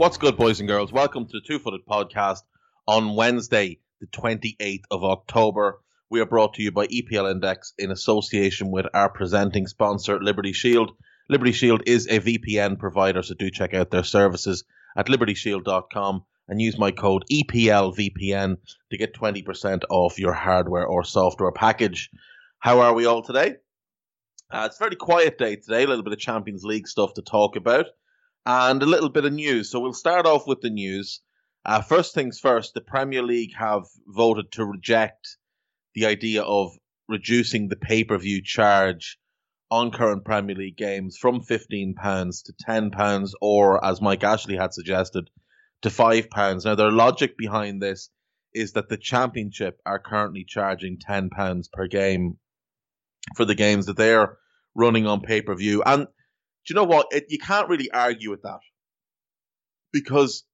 What's good, boys and girls? Welcome to the Two Footed Podcast on Wednesday, the 28th of October. We are brought to you by EPL Index in association with our presenting sponsor, Liberty Shield. Liberty Shield is a VPN provider, so do check out their services at libertyshield.com and use my code EPLVPN to get 20% off your hardware or software package. How are we all today? Uh, it's a very quiet day today, a little bit of Champions League stuff to talk about and a little bit of news. So we'll start off with the news. Uh, first things first, the Premier League have voted to reject the idea of reducing the pay per view charge on current Premier League games from £15 to £10, or as Mike Ashley had suggested, to £5. Now, their logic behind this is that the Championship are currently charging £10 per game for the games that they're running on pay per view. And you know what? It, you can't really argue with that because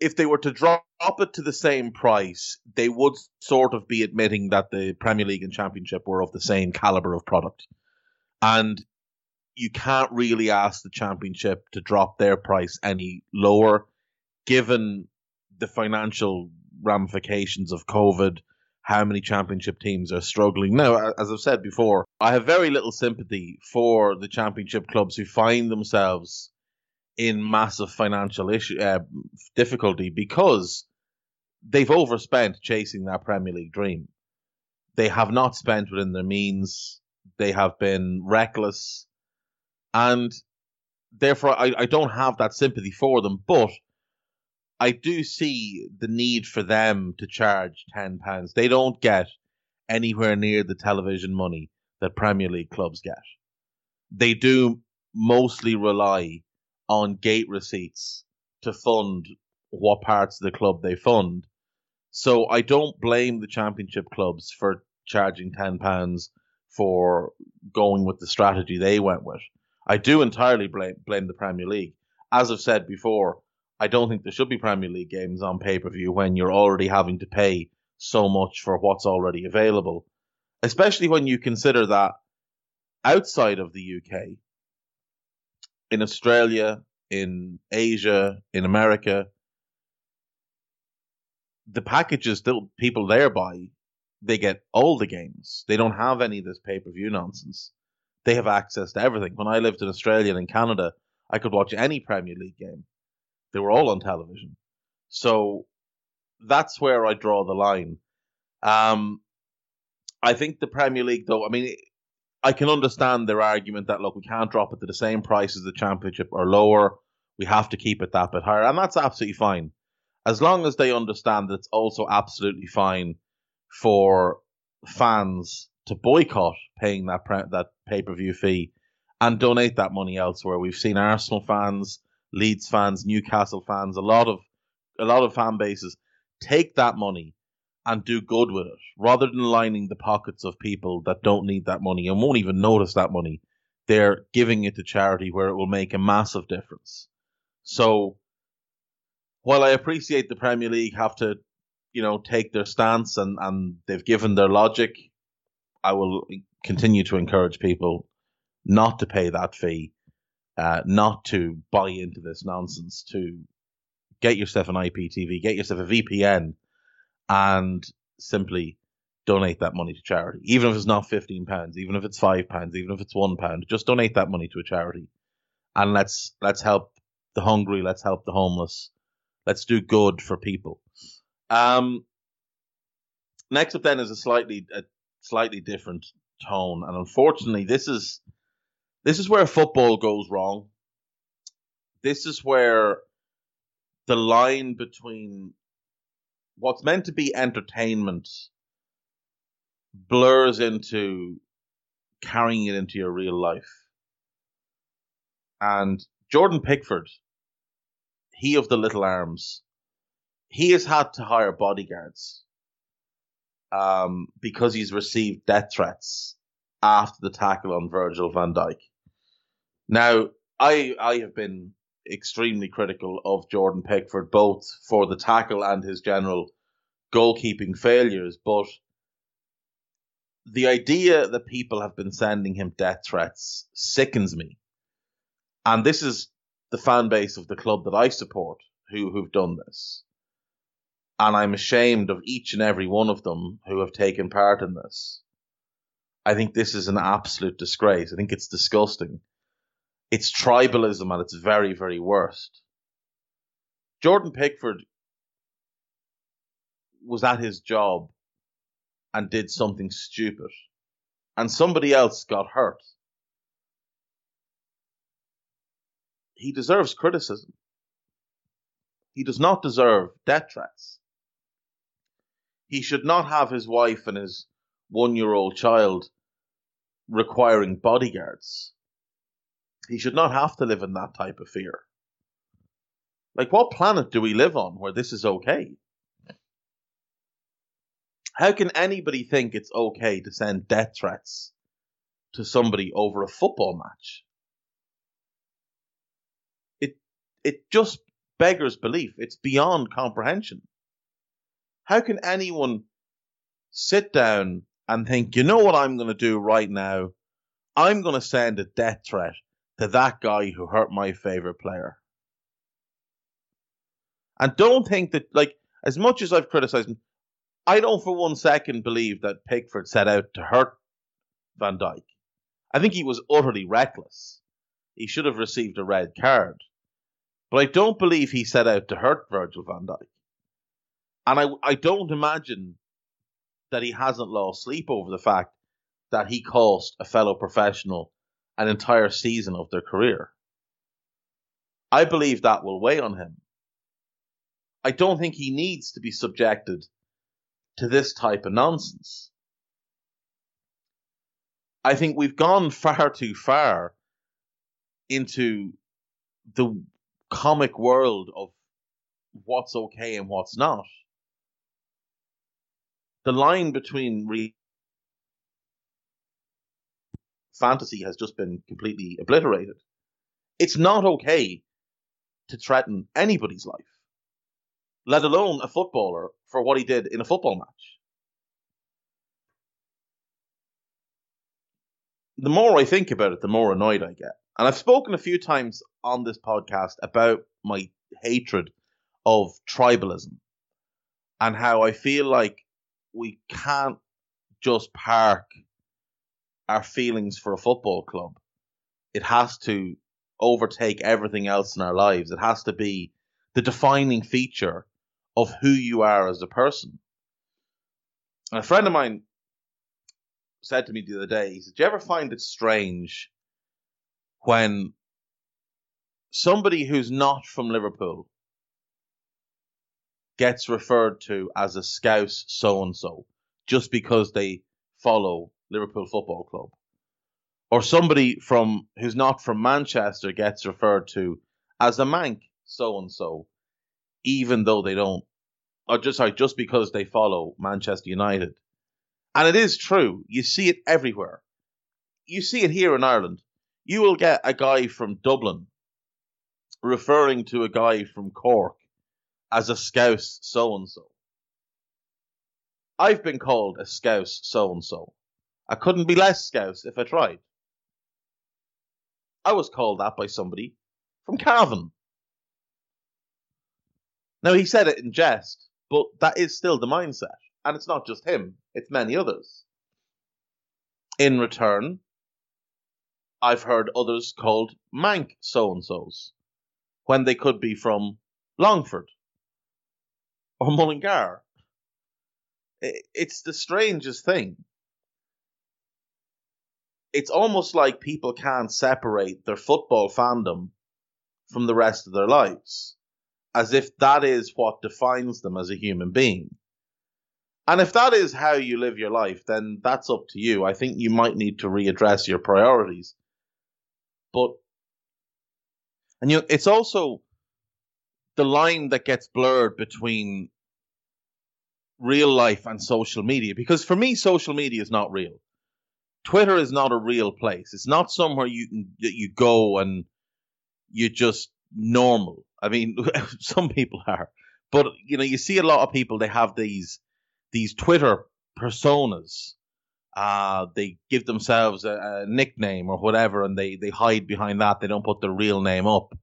if they were to drop it to the same price, they would sort of be admitting that the Premier League and Championship were of the same caliber of product. And you can't really ask the Championship to drop their price any lower, given the financial ramifications of COVID, how many Championship teams are struggling. Now, as I've said before, I have very little sympathy for the Championship clubs who find themselves in massive financial issue uh, difficulty because they've overspent chasing that Premier League dream. They have not spent within their means. They have been reckless, and therefore I, I don't have that sympathy for them. But I do see the need for them to charge ten pounds. They don't get anywhere near the television money that Premier League clubs get. They do mostly rely on gate receipts to fund what parts of the club they fund. So I don't blame the championship clubs for charging ten pounds for going with the strategy they went with. I do entirely blame blame the Premier League. As I've said before, I don't think there should be Premier League games on pay per view when you're already having to pay so much for what's already available. Especially when you consider that outside of the UK, in Australia, in Asia, in America, the packages that people there buy, they get all the games. They don't have any of this pay per view nonsense. They have access to everything. When I lived in Australia and in Canada, I could watch any Premier League game. They were all on television. So that's where I draw the line. Um, I think the Premier League, though, I mean, I can understand their argument that look, we can't drop it to the same price as the Championship or lower. We have to keep it that bit higher, and that's absolutely fine, as long as they understand that it's also absolutely fine for fans to boycott paying that pre- that pay per view fee and donate that money elsewhere. We've seen Arsenal fans, Leeds fans, Newcastle fans, a lot of a lot of fan bases take that money and do good with it rather than lining the pockets of people that don't need that money and won't even notice that money. They're giving it to charity where it will make a massive difference. So while I appreciate the Premier League have to, you know, take their stance and, and they've given their logic, I will continue to encourage people not to pay that fee, uh, not to buy into this nonsense, to get yourself an IPTV, get yourself a VPN, and simply donate that money to charity. Even if it's not fifteen pounds, even if it's five pounds, even if it's one pound, just donate that money to a charity, and let's let's help the hungry, let's help the homeless, let's do good for people. Um, next up then is a slightly a slightly different tone, and unfortunately, this is this is where football goes wrong. This is where the line between what's meant to be entertainment blurs into carrying it into your real life. And Jordan Pickford, he of the little arms, he has had to hire bodyguards um, because he's received death threats after the tackle on Virgil van Dijk. Now, I I have been extremely critical of Jordan Pickford, both for the tackle and his general goalkeeping failures. But the idea that people have been sending him death threats sickens me. And this is the fan base of the club that I support who, who've done this. And I'm ashamed of each and every one of them who have taken part in this. I think this is an absolute disgrace. I think it's disgusting it's tribalism at its very, very worst. Jordan Pickford was at his job and did something stupid, and somebody else got hurt. He deserves criticism. He does not deserve death threats. He should not have his wife and his one year old child requiring bodyguards. He should not have to live in that type of fear. Like, what planet do we live on where this is okay? How can anybody think it's okay to send death threats to somebody over a football match? It it just beggars belief. It's beyond comprehension. How can anyone sit down and think, you know what I'm going to do right now? I'm going to send a death threat to that guy who hurt my favorite player. And don't think that, like, as much as I've criticized him, I don't for one second believe that Pickford set out to hurt Van Dijk. I think he was utterly reckless. He should have received a red card. But I don't believe he set out to hurt Virgil van Dijk. And I, I don't imagine that he hasn't lost sleep over the fact that he cost a fellow professional an entire season of their career. I believe that will weigh on him. I don't think he needs to be subjected to this type of nonsense. I think we've gone far too far into the comic world of what's okay and what's not. The line between re- fantasy has just been completely obliterated. It's not okay to threaten anybody's life, let alone a footballer for what he did in a football match. The more I think about it, the more annoyed I get. And I've spoken a few times on this podcast about my hatred of tribalism and how I feel like we can't just park our feelings for a football club. It has to overtake everything else in our lives. It has to be the defining feature of who you are as a person. And a friend of mine said to me the other day, he said, Do you ever find it strange when somebody who's not from Liverpool gets referred to as a scouse so and so just because they follow Liverpool Football Club. Or somebody from who's not from Manchester gets referred to as a mank so and so, even though they don't or just sorry, just because they follow Manchester United. And it is true. You see it everywhere. You see it here in Ireland. You will get a guy from Dublin referring to a guy from Cork as a scouse so and so. I've been called a scouse so and so. I couldn't be less scouse if I tried. I was called that by somebody from Cavan. Now he said it in jest, but that is still the mindset. And it's not just him, it's many others. In return, I've heard others called mank so and so's when they could be from Longford or Mullingar. It's the strangest thing. It's almost like people can't separate their football fandom from the rest of their lives as if that is what defines them as a human being. And if that is how you live your life, then that's up to you. I think you might need to readdress your priorities. But, and you, it's also the line that gets blurred between real life and social media. Because for me, social media is not real. Twitter is not a real place. It's not somewhere you can you go and you're just normal. I mean, some people are, but you know, you see a lot of people. They have these these Twitter personas. Uh, they give themselves a, a nickname or whatever, and they they hide behind that. They don't put their real name up.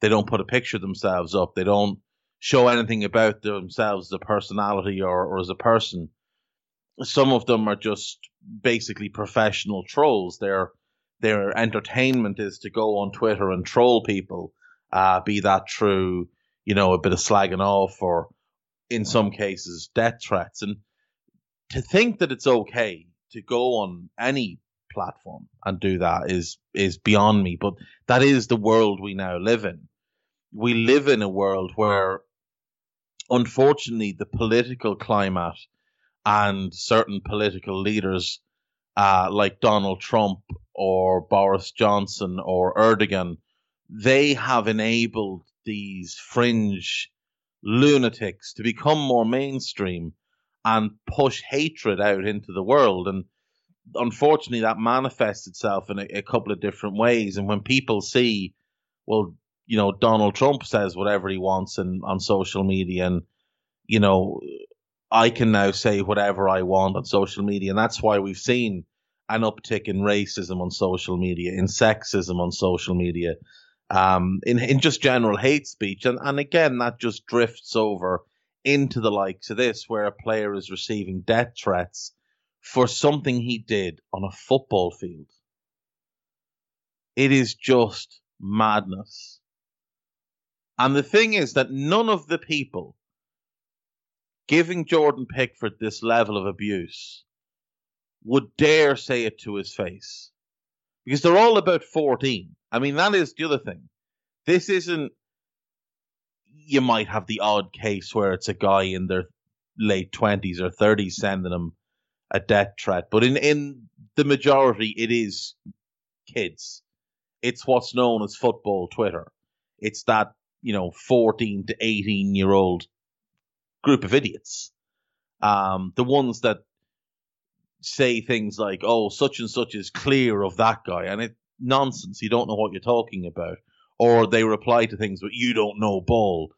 They don't put a picture of themselves up. They don't show anything about themselves a personality or, or as a person. Some of them are just basically professional trolls. Their their entertainment is to go on Twitter and troll people uh, be that through, you know, a bit of slagging off or in some cases death threats. And to think that it's okay to go on any platform and do that is is beyond me. But that is the world we now live in. We live in a world where unfortunately the political climate and certain political leaders uh, like Donald Trump or Boris Johnson or Erdogan they have enabled these fringe lunatics to become more mainstream and push hatred out into the world. And unfortunately, that manifests itself in a, a, couple of different ways. And when people see, well, you know, Donald Trump says whatever he wants in, on social media, and, you know, I can now say whatever I want on social media. And that's why we've seen an uptick in racism on social media, in sexism on social media, um, in in just general hate speech, and and again that just drifts over into the likes of this, where a player is receiving death threats for something he did on a football field. It is just madness. And the thing is that none of the people giving Jordan Pickford this level of abuse would dare say it to his face because they're all about 14. I mean, that is the other thing. This isn't. You might have the odd case where it's a guy in their late 20s or 30s sending them a death threat, but in, in the majority, it is kids. It's what's known as football Twitter. It's that, you know, 14 to 18 year old group of idiots. Um, the ones that say things like, "Oh, such and such is clear of that guy," and it nonsense. You don't know what you're talking about, or they reply to things, but you don't know ball,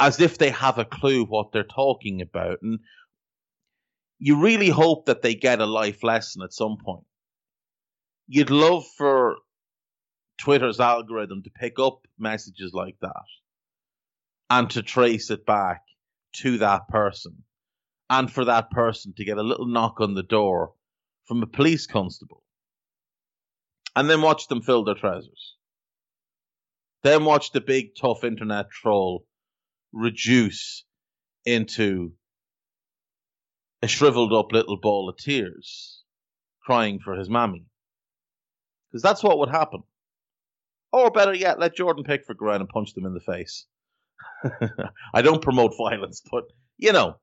as if they have a clue what they're talking about, and you really hope that they get a life lesson at some point. You'd love for Twitter's algorithm to pick up messages like that and to trace it back to that person and for that person to get a little knock on the door from a police constable and then watch them fill their trousers. Then watch the big tough internet troll reduce into a shriveled up little ball of tears, crying for his mammy. Because that's what would happen. Or better yet, let Jordan Pickford go around and punch them in the face. I don't promote violence, but you know,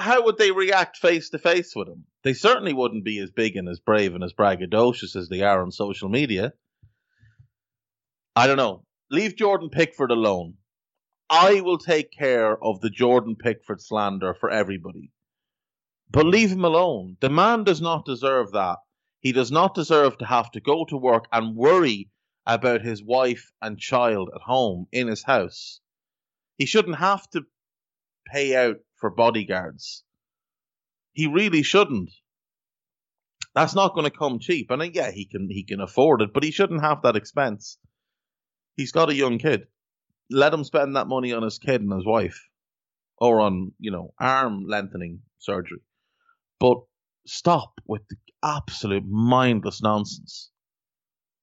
how would they react face to face with him? They certainly wouldn't be as big and as brave and as braggadocious as they are on social media. I don't know. Leave Jordan Pickford alone. I will take care of the Jordan Pickford slander for everybody. But leave him alone. The man does not deserve that. He does not deserve to have to go to work and worry about his wife and child at home in his house. He shouldn't have to pay out for bodyguards. He really shouldn't. That's not going to come cheap. And uh, yeah, he can he can afford it, but he shouldn't have that expense. He's got a young kid. Let him spend that money on his kid and his wife, or on you know arm lengthening surgery. But stop with the absolute mindless nonsense.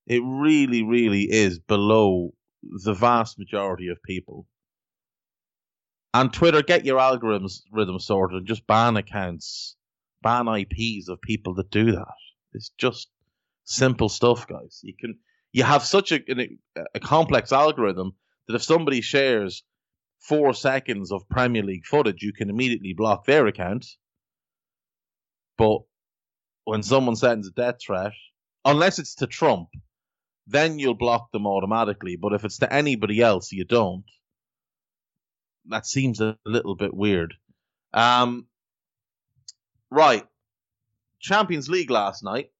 It really, really is below the vast majority of people. And Twitter, get your algorithms rhythm sorted and just ban accounts, ban IPs of people that do that. It's just simple stuff, guys. You can you have such a, a complex algorithm that if somebody shares four seconds of Premier League footage, you can immediately block their account. But when someone sends a death threat, unless it's to Trump, then you'll block them automatically. But if it's to anybody else, you don't. That seems a little bit weird. Um, right. Champions League last night.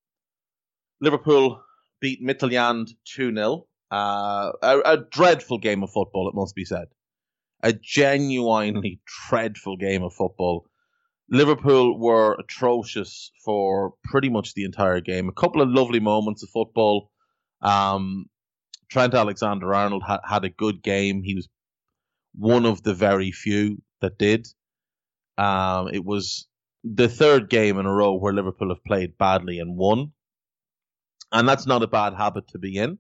Liverpool beat Midtjylland 2 0. Uh, a, a dreadful game of football, it must be said. A genuinely dreadful game of football. Liverpool were atrocious for pretty much the entire game. A couple of lovely moments of football. Um, Trent Alexander Arnold ha- had a good game. He was one of the very few that did. Um, it was the third game in a row where Liverpool have played badly and won. And that's not a bad habit to be in.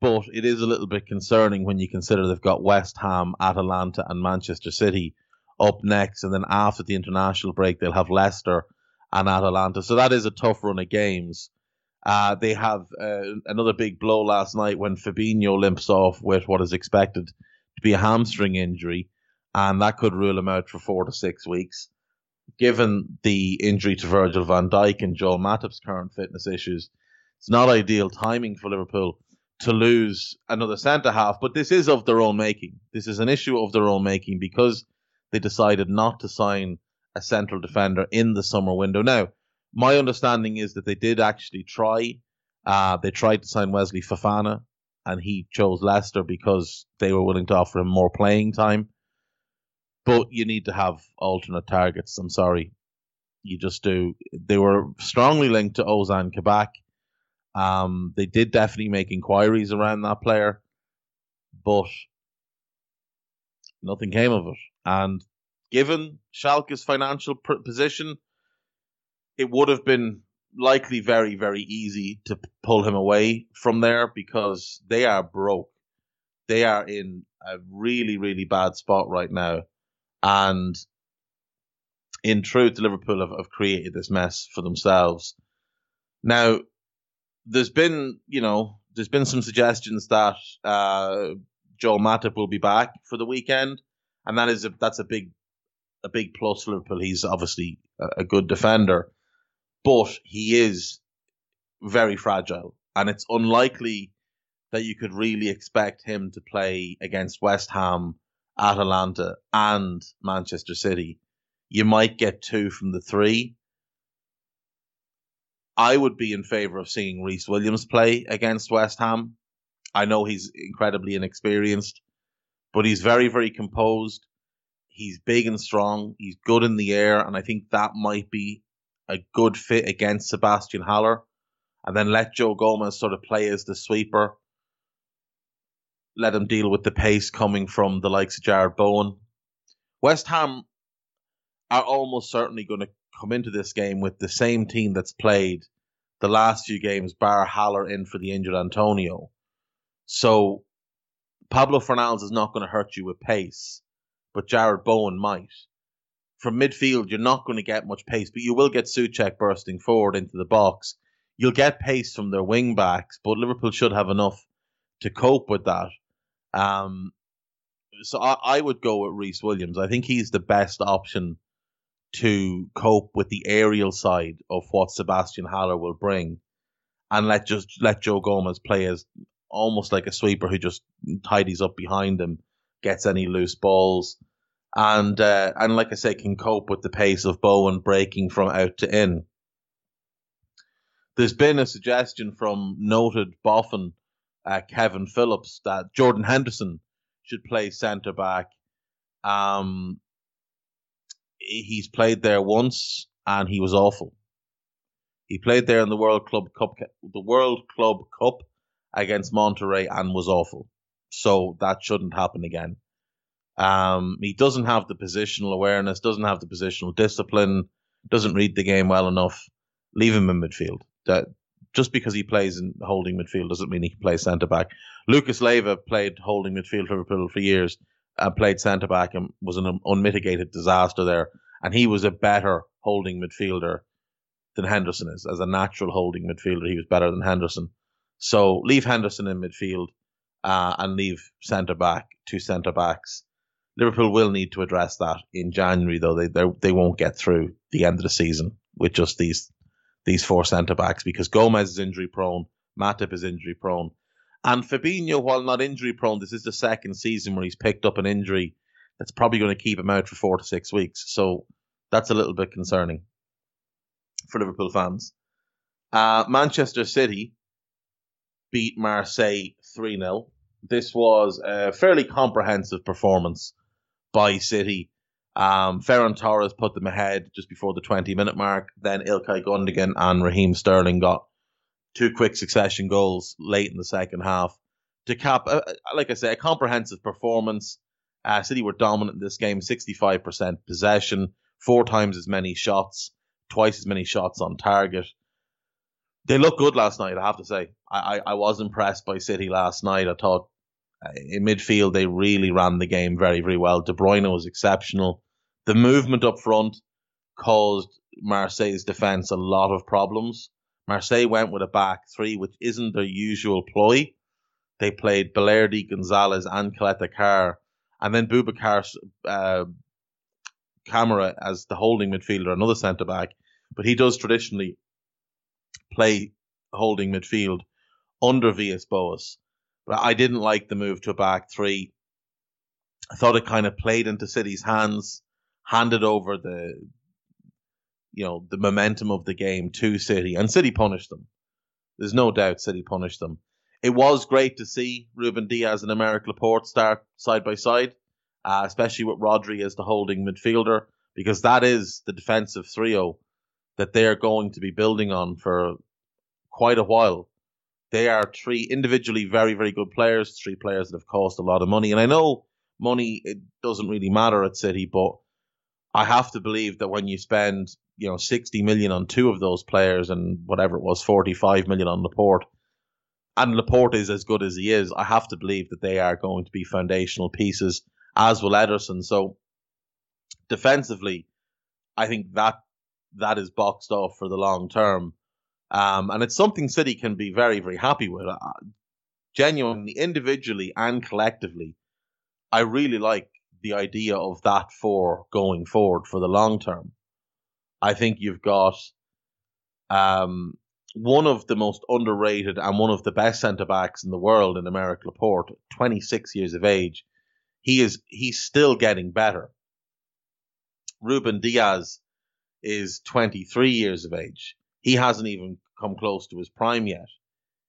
But it is a little bit concerning when you consider they've got West Ham, Atalanta, and Manchester City up next, and then after the international break, they'll have Leicester and Atalanta. So that is a tough run of games. Uh, they have uh, another big blow last night when Fabinho limps off with what is expected to be a hamstring injury, and that could rule him out for four to six weeks. Given the injury to Virgil van Dijk and Joel Matip's current fitness issues, it's not ideal timing for Liverpool to lose another centre half, but this is of their own making. This is an issue of their own making because they decided not to sign a central defender in the summer window. Now, my understanding is that they did actually try. Uh, they tried to sign Wesley Fofana, and he chose Leicester because they were willing to offer him more playing time. But you need to have alternate targets. I'm sorry, you just do. They were strongly linked to Ozan Kabak. Um, they did definitely make inquiries around that player, but nothing came of it. And given Schalke's financial position, it would have been likely very, very easy to pull him away from there because they are broke. They are in a really, really bad spot right now. And in truth, Liverpool have, have created this mess for themselves. Now, there's been, you know, there's been some suggestions that uh, Joel Matip will be back for the weekend and that is a, that's a big a big plus for Liverpool. He's obviously a, a good defender, but he is very fragile, and it's unlikely that you could really expect him to play against West Ham, Atalanta, and Manchester City. You might get two from the three. I would be in favour of seeing Rhys Williams play against West Ham. I know he's incredibly inexperienced, but he's very, very composed. He's big and strong. He's good in the air, and I think that might be a good fit against Sebastian Haller. And then let Joe Gomez sort of play as the sweeper. Let him deal with the pace coming from the likes of Jarrod Bowen. West Ham are almost certainly going to come into this game with the same team that's played the last few games, bar Haller in for the injured Antonio. So Pablo Fornals is not going to hurt you with pace, but Jarrod Bowen might. From midfield, you're not going to get much pace, but you will get Soucek bursting forward into the box. You'll get pace from their wing backs, but Liverpool should have enough to cope with that. Um, so I, I would go with Rhys Williams. I think he's the best option to cope with the aerial side of what Sebastian Haller will bring, and let just let Joe Gomez play as almost like a sweeper who just tidies up behind him gets any loose balls, and uh, and like I say, can cope with the pace of Bowen breaking from out to in. There's been a suggestion from noted Boffin uh, Kevin Phillips that Jordan Henderson should play centre back. Um, he's played there once and he was awful. He played there in the World Club Cup, the World Club Cup against Monterrey and was awful. So that shouldn't happen again. Um, he doesn't have the positional awareness, doesn't have the positional discipline, doesn't read the game well enough. Leave him in midfield. That just because he plays in holding midfield doesn't mean he can play centre back. Lucas Leiva played holding midfield for Liverpool for years, and played centre back and was an unmitigated disaster there. And he was a better holding midfielder than Henderson is. As a natural holding midfielder, he was better than Henderson. So leave Henderson in midfield uh, and leave centre back, two centre backs. Liverpool will need to address that in January, though they they won't get through the end of the season with just these these four centre backs because Gomez is injury prone, Matip is injury prone, and Fabinho, while not injury prone, this is the second season where he's picked up an injury that's probably going to keep him out for four to six weeks. So that's a little bit concerning for Liverpool fans. Uh, Manchester City beat Marseille 3 0. This was a fairly comprehensive performance by City. Um, Ferran Torres put them ahead just before the 20 minute mark. Then Ilkay Gundogan and Raheem Sterling got two quick succession goals late in the second half to cap, uh, uh like I say, a comprehensive performance. Uh, City were dominant in this game, 65% possession, four times as many shots, twice as many shots on target. They looked good last night, I have to say. I, I, I was impressed by City last night. I thought in midfield they really ran the game very, very well. De Bruyne was exceptional. The movement up front caused Marseille's defence a lot of problems. Marseille went with a back three, which isn't their usual ploy. They played Balerdi, Gonzalez, and Caleta Car, and then Boubacar uh, Kamara as the holding midfielder, another centre back. But he does traditionally play holding midfield under Villas Boas. I didn't like the move to a back three. I thought it kind of played into City's hands, handed over the you know the momentum of the game to City, and City punished them. There's no doubt City punished them. It was great to see Ruben Dias and Aymeric Laporte start side by side, uh, especially with Rodri as the holding midfielder, because that is the defensive trio that they are going to be building on for quite a while. They are three individually very, very good players, three players that have cost a lot of money. And I know money it doesn't really matter at City, but I have to believe that when you spend you know 60 million on two of those players and whatever it was 45 million on Laporte and Laporte is as good as he is I have to believe that they are going to be foundational pieces as will Ederson so defensively I think that that is boxed off for the long term um, and it's something City can be very very happy with uh, genuinely individually and collectively I really like the idea of that for going forward for the long term I think you've got um, one of the most underrated and one of the best centre backs in the world in Aymeric Laporte, 26 years of age. He is he's still getting better. Ruben Dias is 23 years of age. He hasn't even come close to his prime yet.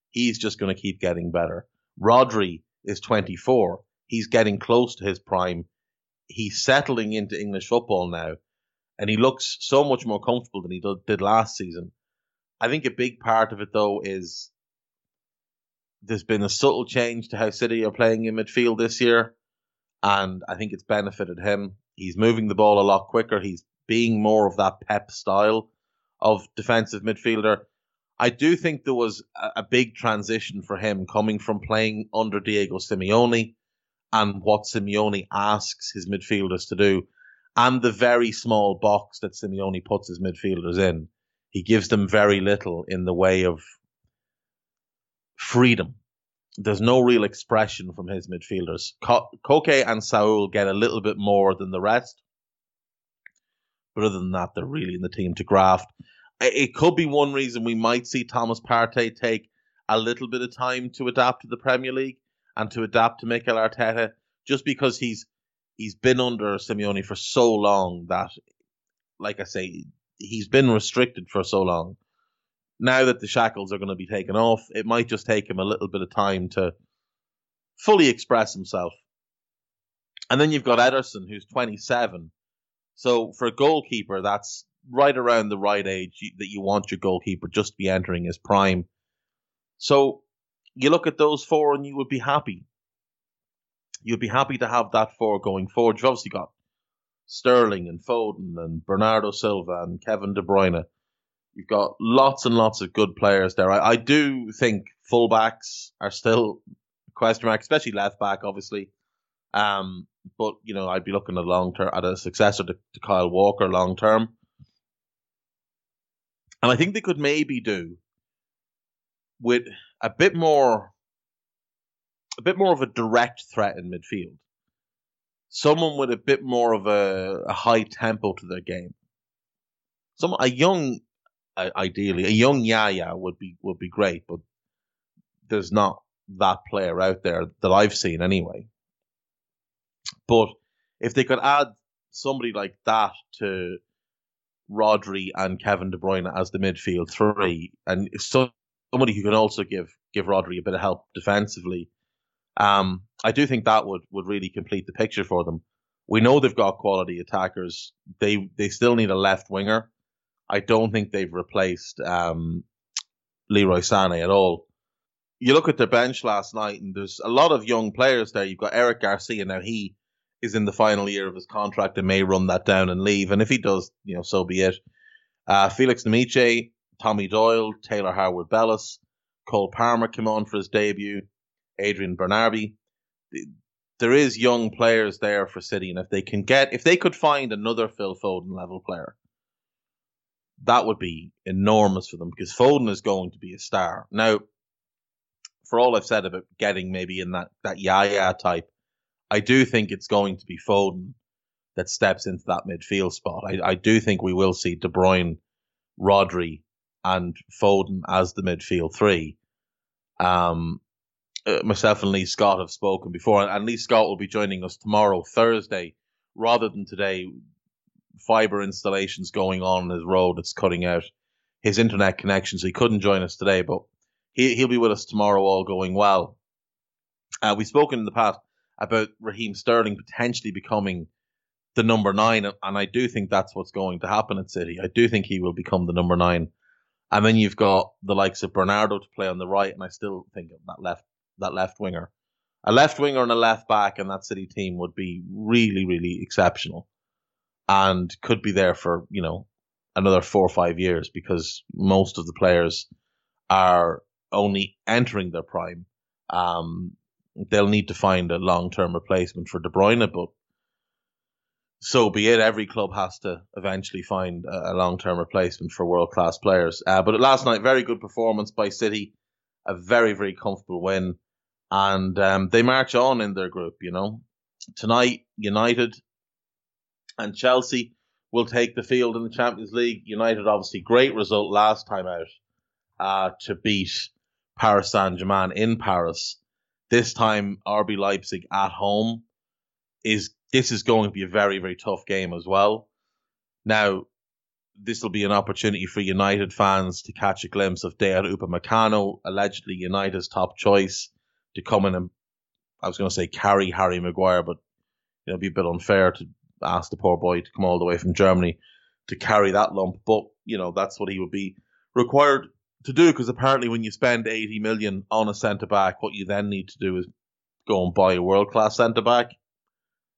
He's just going to keep getting better. Rodri is 24. He's getting close to his prime. He's settling into English football now and he looks so much more comfortable than he did last season. I think a big part of it though is there's been a subtle change to how City are playing in midfield this year, and I think it's benefited him. He's moving the ball a lot quicker. He's being more of that Pep style of defensive midfielder. I do think there was a, a big transition for him coming from playing under Diego Simeone and what Simeone asks his midfielders to do and the very small box that Simeone puts his midfielders in, he gives them very little in the way of freedom. There's no real expression from his midfielders. Koke and Saul get a little bit more than the rest. But other than that, they're really in the team to graft. It could be one reason we might see Thomas Partey take a little bit of time to adapt to the Premier League and to adapt to Mikel Arteta just because he's he's been under Simeone for so long that, like I say, he's been restricted for so long. Now that the shackles are going to be taken off, it might just take him a little bit of time to fully express himself. And then you've got Ederson, who's 27. So for a goalkeeper, that's right around the right age that you want your goalkeeper just to be entering his prime. So you look at those four and you would be happy. You'd be happy to have that four going forward. You've obviously got Sterling and Foden and Bernardo Silva and Kevin De Bruyne. You've got lots and lots of good players there. I, I do think fullbacks are still a question mark, especially left back, obviously. Um, but you know, I'd be looking at long term at a successor to, to Kyle Walker long term. And I think they could maybe do with a bit more a bit more of a direct threat in midfield. Someone with a bit more of a, a high tempo to their game. Some a young, ideally a young Yaya would be would be great, but there's not that player out there that I've seen anyway. But if they could add somebody like that to Rodri and Kevin De Bruyne as the midfield three, and somebody who can also give give Rodri a bit of help defensively, um, I do think that would would really complete the picture for them. We know they've got quality attackers. They they still need a left winger. I don't think they've replaced um, Leroy Sané at all. You look at their bench last night, and there's a lot of young players there. You've got Eric Garcia now. He is in the final year of his contract and may run that down and leave. And if he does, you know, so be it. Uh, Felix Nmecha, Tommy Doyle, Taylor Harwood-Bellis, Cole Palmer came on for his debut, Adrian Bernabe. There is young players there for City, and if they can get, if they could find another Phil Foden level player, that would be enormous for them because Foden is going to be a star. Now, for all I've said about getting maybe in that, that Yaya type, I do think it's going to be Foden that steps into that midfield spot. I, I do think we will see De Bruyne, Rodri, and Foden as the midfield three. Um, uh, myself and Lee Scott have spoken before, and Lee Scott will be joining us tomorrow, Thursday, rather than today. Fiber installations going on in his road. It's cutting out his internet connection, so he couldn't join us today, but he, he'll be with us tomorrow, all going well. Uh, we've spoken in the past about Raheem Sterling potentially becoming the number nine, and I do think that's what's going to happen at City. I do think he will become the number nine, and then you've got the likes of Bernardo to play on the right, and I still think that left that left winger, a left winger and a left back, and that City team would be really really exceptional, and could be there for you know another four or five years because most of the players are only entering their prime. Um, they'll need to find a long term replacement for De Bruyne, but so be it. Every club has to eventually find a, long term replacement for world class players. Uh, but last night, very good performance by City, a very very comfortable win, and um, they march on in their group. You know, tonight United and Chelsea will take the field in the Champions League. United obviously great result last time out uh, to beat Paris Saint Germain in Paris this time RB Leipzig at home is this is going to be a very very tough game as well. Now, this will be an opportunity for United fans to catch a glimpse of Dayot Upamecano, allegedly United's top choice, to come in and I was going to say carry Harry Maguire, but it'd be a bit unfair to ask the poor boy to come all the way from Germany to carry that lump. But you know, that's what he would be required to do because apparently when you spend 80 million on a centre back, what you then need to do is go and buy a world class centre back.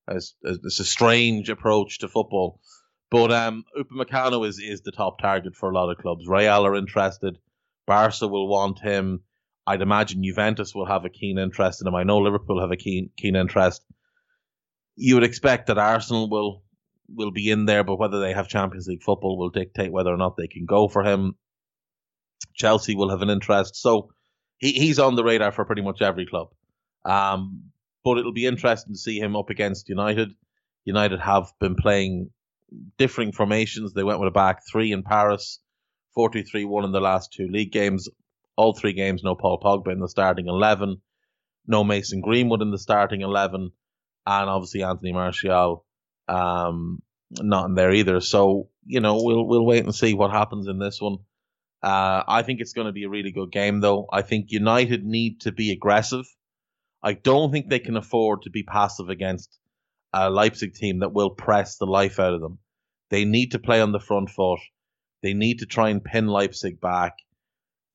It's, it's a strange approach to football. But um, Upamecano is, is the top target for a lot of clubs. Real are interested. Barca will want him. I'd imagine Juventus will have a keen interest in him. I know Liverpool have a keen keen interest. You would expect that Arsenal will will be in there, but whether they have Champions League football will dictate whether or not they can go for him. Chelsea will have an interest. So he, he's on the radar for pretty much every club. Um, but it'll be interesting to see him up against United. United have been playing differing formations. They went with a back three in Paris, 4 2 3 1 in the last two league games. All three games, no Paul Pogba in the starting 11, no Mason Greenwood in the starting 11. and obviously Anthony Martial um, not in there either. So you know we'll we'll wait and see what happens in this one. Uh, I think it's going to be a really good game, though. I think United need to be aggressive. I don't think they can afford to be passive against a Leipzig team that will press the life out of them. They need to play on the front foot. They need to try and pin Leipzig back.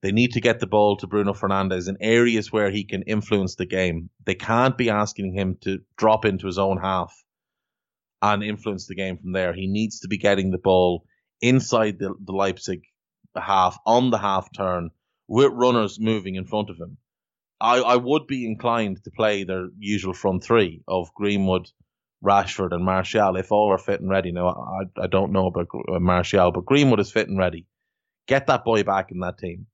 They need to get the ball to Bruno Fernandes in areas where he can influence the game. They can't be asking him to drop into his own half and influence the game from there. He needs to be getting the ball inside the, the Leipzig half on the half turn with runners moving in front of him. I, I would be inclined to play their usual front three of Greenwood, Rashford, and Martial if all are fit and ready. Now, I, I don't know about uh, Martial, but Greenwood is fit and ready. Get that boy back in that team.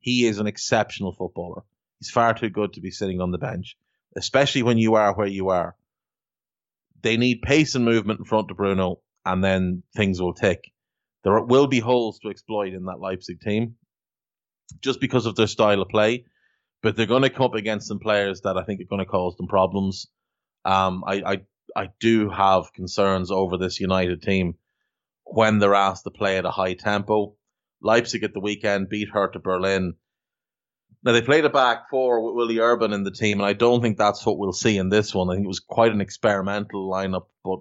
He is an exceptional footballer. He's far too good to be sitting on the bench, especially when you are where you are. They need pace and movement in front of Bruno, and then things will tick. There will be holes to exploit in that Leipzig team just because of their style of play, but they're going to come up against some players that I think are going to cause them problems. Um, I, I, I do have concerns over this United team when they're asked to play at a high tempo. Leipzig at the weekend beat Hertha Berlin. Now they played a back four with Willi Orban in the team, and I don't think that's what we'll see in this one. I think it was quite an experimental lineup, but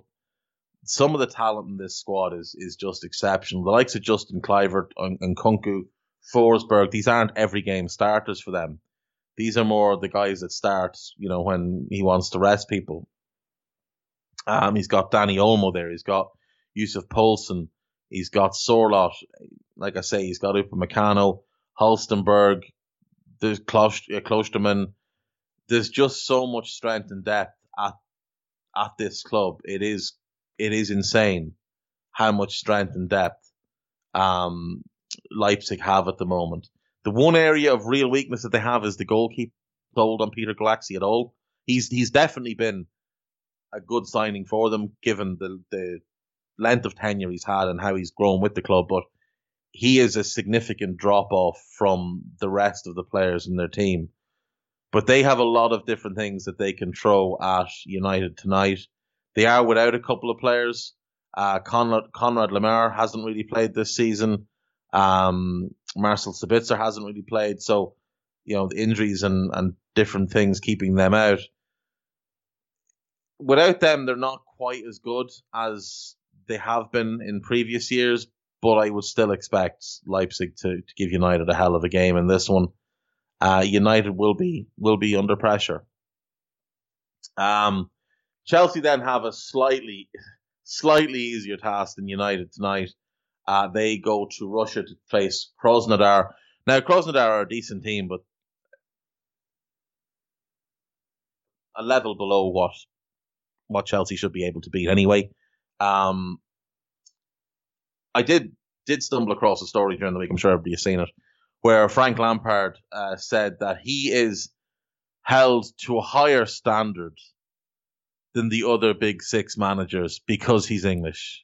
some of the talent in this squad is is just exceptional. The likes of Justin Kluivert and, and Nkunku, Forsberg, these aren't every game starters for them. These are more the guys that start, you know, when he wants to rest people. Um, he's got Dani Olmo there. He's got Yussuf Poulsen. He's got Sorloth. Like I say, he's got Upamecano, Halstenberg. There's Klostermann. Uh, there's just so much strength and depth at at this club. It is it is insane how much strength and depth um, Leipzig have at the moment. The one area of real weakness that they have is the goalkeeper. Told on Peter Gulácsi at all. He's he's definitely been a good signing for them, given the the length of tenure he's had and how he's grown with the club. But he is a significant drop off from the rest of the players in their team. But they have a lot of different things that they can throw at United tonight. They are without a couple of players. Uh, Konrad Laimer hasn't really played this season. Um, Marcel Sabitzer hasn't really played. So, you know, the injuries and, and different things keeping them out. Without them, they're not quite as good as they have been in previous years, but I would still expect Leipzig to, to give United a hell of a game in this one. Uh, United will be will be under pressure. Um, Chelsea then have a slightly, slightly easier task than United tonight. Uh, they go to Russia to face Krasnodar. Now, Krasnodar are a decent team, but a level below what what Chelsea should be able to beat anyway. Um, I did did stumble across a story during the week. I'm sure everybody has seen it, where Frank Lampard uh, said that he is held to a higher standard than the other big six managers because he's English.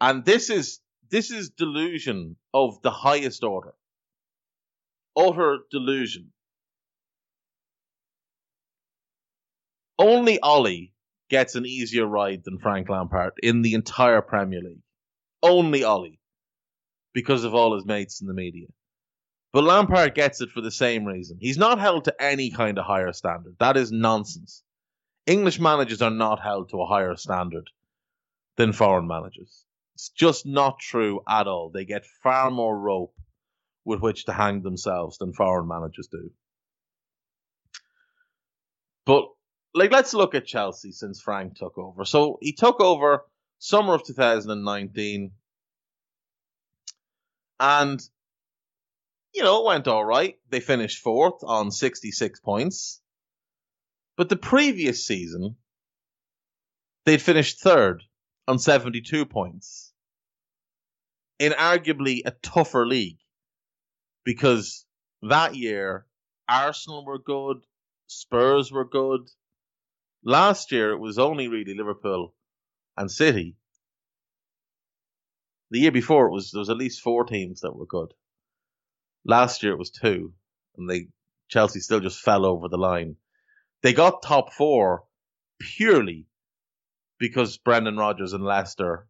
And this is this is delusion of the highest order. Utter delusion. Only Ollie gets an easier ride than Frank Lampard in the entire Premier League. Only Ollie. Because of all his mates in the media. But Lampard gets it for the same reason. He's not held to any kind of higher standard. That is nonsense. English managers are not held to a higher standard than foreign managers. It's just not true at all. They get far more rope with which to hang themselves than foreign managers do. But like let's look at Chelsea since Frank took over. So he took over summer of 2019 and you know, it went all right. They finished fourth on 66 points. But the previous season, they'd finished third on 72 points in arguably a tougher league because that year Arsenal were good, Spurs were good. Last year it was only really Liverpool and City. The year before it was there was at least four teams that were good. Last year it was two, and they Chelsea still just fell over the line. They got top four purely because Brendan Rodgers and Leicester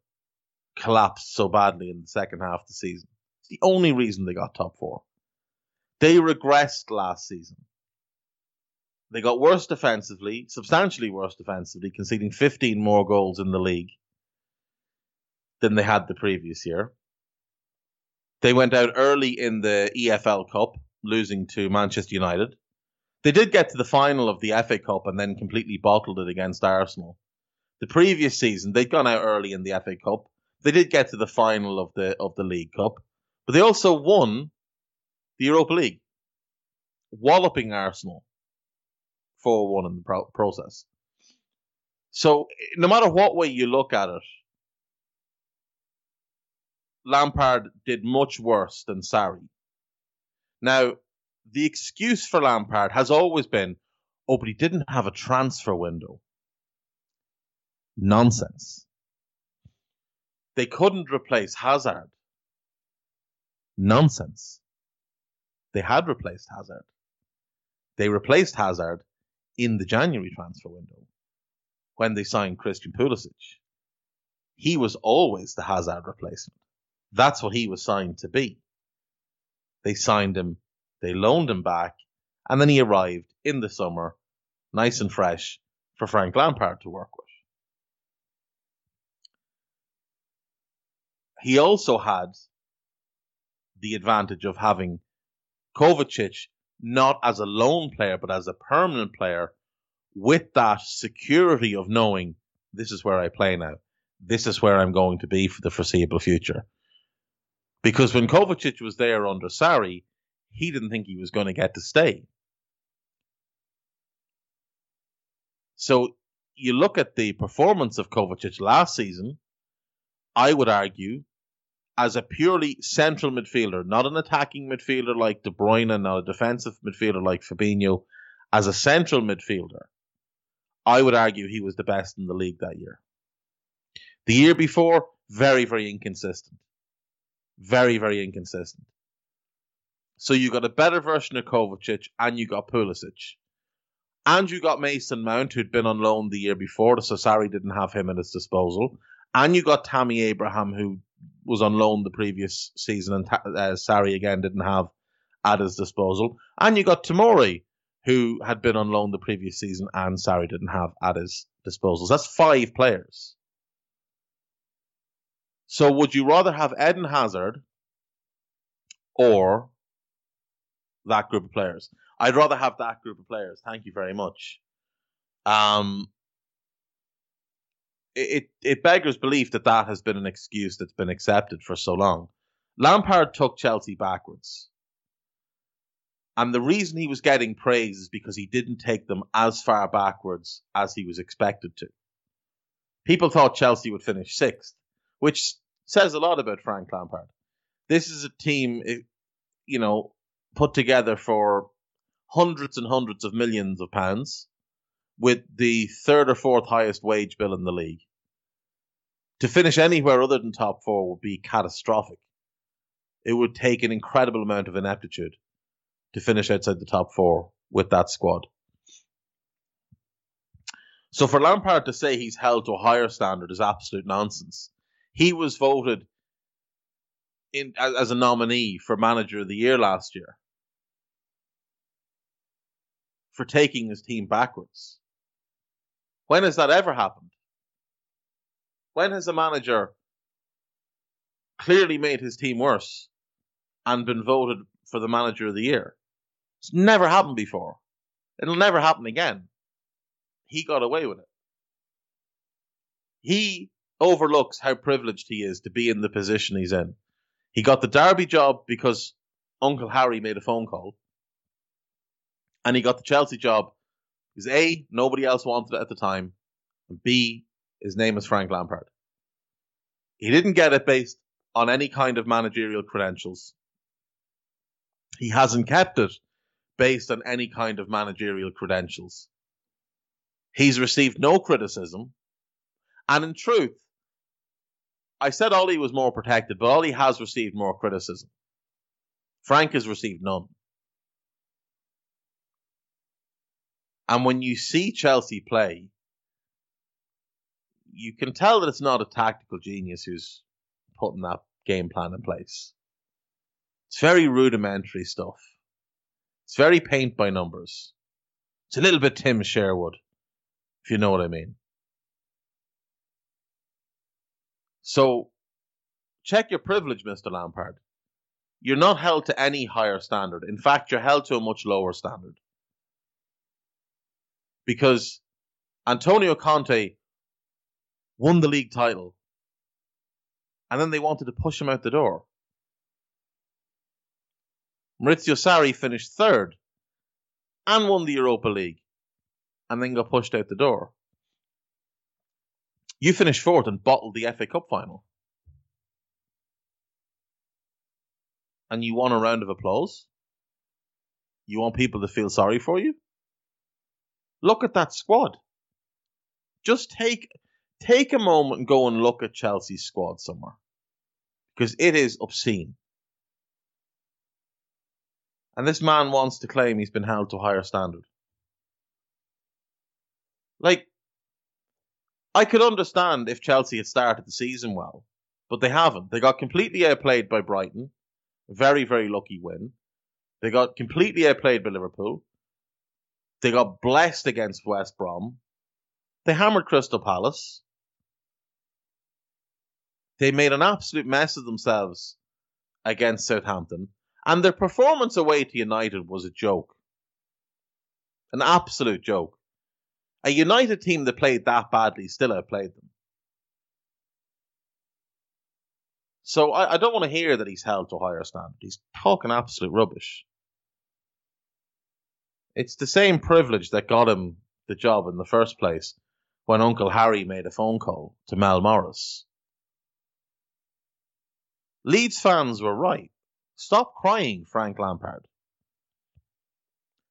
collapsed so badly in the second half of the season. It's the only reason they got top four. They regressed last season. They got worse defensively, substantially worse defensively, conceding 15 more goals in the league than they had the previous year. They went out early in the EFL Cup, losing to Manchester United. They did get to the final of the FA Cup and then completely bottled it against Arsenal. The previous season, they'd gone out early in the FA Cup. They did get to the final of the of the League Cup, but they also won the Europa League, walloping Arsenal 4 1 in the pro- process. So, no matter what way you look at it, Lampard did much worse than Sarri. Now, the excuse for Lampard has always been, oh, but he didn't have a transfer window. Nonsense. They couldn't replace Hazard. Nonsense. They had replaced Hazard. They replaced Hazard in the January transfer window when they signed Christian Pulisic. He was always the Hazard replacement. That's what he was signed to be. They signed him, they loaned him back, and then he arrived in the summer, nice and fresh, for Frank Lampard to work with. He also had the advantage of having Kovacic not as a loan player, but as a permanent player with that security of knowing this is where I play now. This is where I'm going to be for the foreseeable future. Because when Kovacic was there under Sarri, he didn't think he was going to get to stay. So you look at the performance of Kovacic last season, I would argue, as a purely central midfielder, not an attacking midfielder like De Bruyne, not a defensive midfielder like Fabinho, as a central midfielder, I would argue he was the best in the league that year. The year before, very, very inconsistent. Very, very inconsistent. So you got a better version of Kovacic and you got Pulisic. And you got Mason Mount, who'd been on loan the year before, so Sarri didn't have him at his disposal. And you got Tammy Abraham, who was on loan the previous season, and uh, Sarri again didn't have at his disposal. And you got Tamori, who had been on loan the previous season, and Sarri didn't have at his disposal. That's five players. So would you rather have Eden Hazard or that group of players? I'd rather have that group of players. Thank you very much. Um, it it beggars belief that that has been an excuse that's been accepted for so long. Lampard took Chelsea backwards. And the reason he was getting praise is because he didn't take them as far backwards as he was expected to. People thought Chelsea would finish sixth which says a lot about Frank Lampard. This is a team, eh, you know, put together for hundreds and hundreds of millions of pounds with the third or fourth highest wage bill in the league. To finish anywhere other than top four would be catastrophic. It would take an incredible amount of ineptitude to finish outside the top four with that squad. So for Lampard to say he's held to a higher standard is absolute nonsense. He was voted in as, as a nominee for manager of the year last year for taking his team backwards. When has that ever happened? When has a manager clearly made his team worse and been voted for the manager of the year? It's never happened before. It'll never happen again. He got away with it. He overlooks how privileged he is to be in the position he's in. He got the Derby job because Uncle Harry made a phone call. And he got the Chelsea job because A, nobody else wanted it at the time, and B, his name is Frank Lampard. He didn't get it based on any kind of managerial credentials. He hasn't kept it based on any kind of managerial credentials. He's received no criticism. And in truth, I said Ollie was more protected, but Ollie has received more criticism. Frank has received none. And when you see Chelsea play, you can tell that it's not a tactical genius who's putting that game plan in place. It's very rudimentary stuff. It's very paint by numbers. It's a little bit Tim Sherwood, if you know what I mean. So, check your privilege, Mr. Lampard. You're not held to any higher standard. In fact, you're held to a much lower standard. Because Antonio Conte won the league title, and then they wanted to push him out the door. Maurizio Sarri finished third and won the Europa League, and then got pushed out the door. You finished fourth and bottled the FA Cup final. And you want a round of applause? You want people to feel sorry for you? Look at that squad. Just take take a moment and go and look at Chelsea's squad somewhere. Because it is obscene. And this man wants to claim he's been held to a higher standard. Like, I could understand if Chelsea had started the season well, but they haven't. They got completely outplayed by Brighton. Very, very lucky win. They got completely outplayed by Liverpool. They got blessed against West Brom. They hammered Crystal Palace. They made an absolute mess of themselves against Southampton. And their performance away to United was a joke. An absolute joke. A United team that played that badly still outplayed them. So I, I don't want to hear that he's held to a higher standard. He's talking absolute rubbish. It's the same privilege that got him the job in the first place when Uncle Harry made a phone call to Mel Morris. Leeds fans were right. Stop crying, Frank Lampard.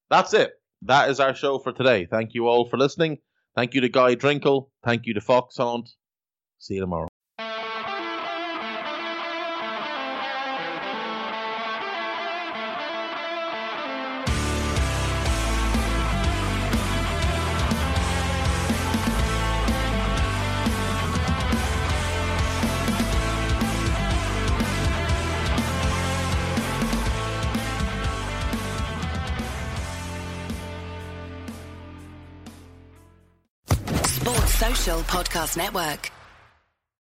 That's it. That is our show for today. Thank you all for listening. Thank you to Guy Drinkle. Thank you to Foxhunt. See you tomorrow. Network.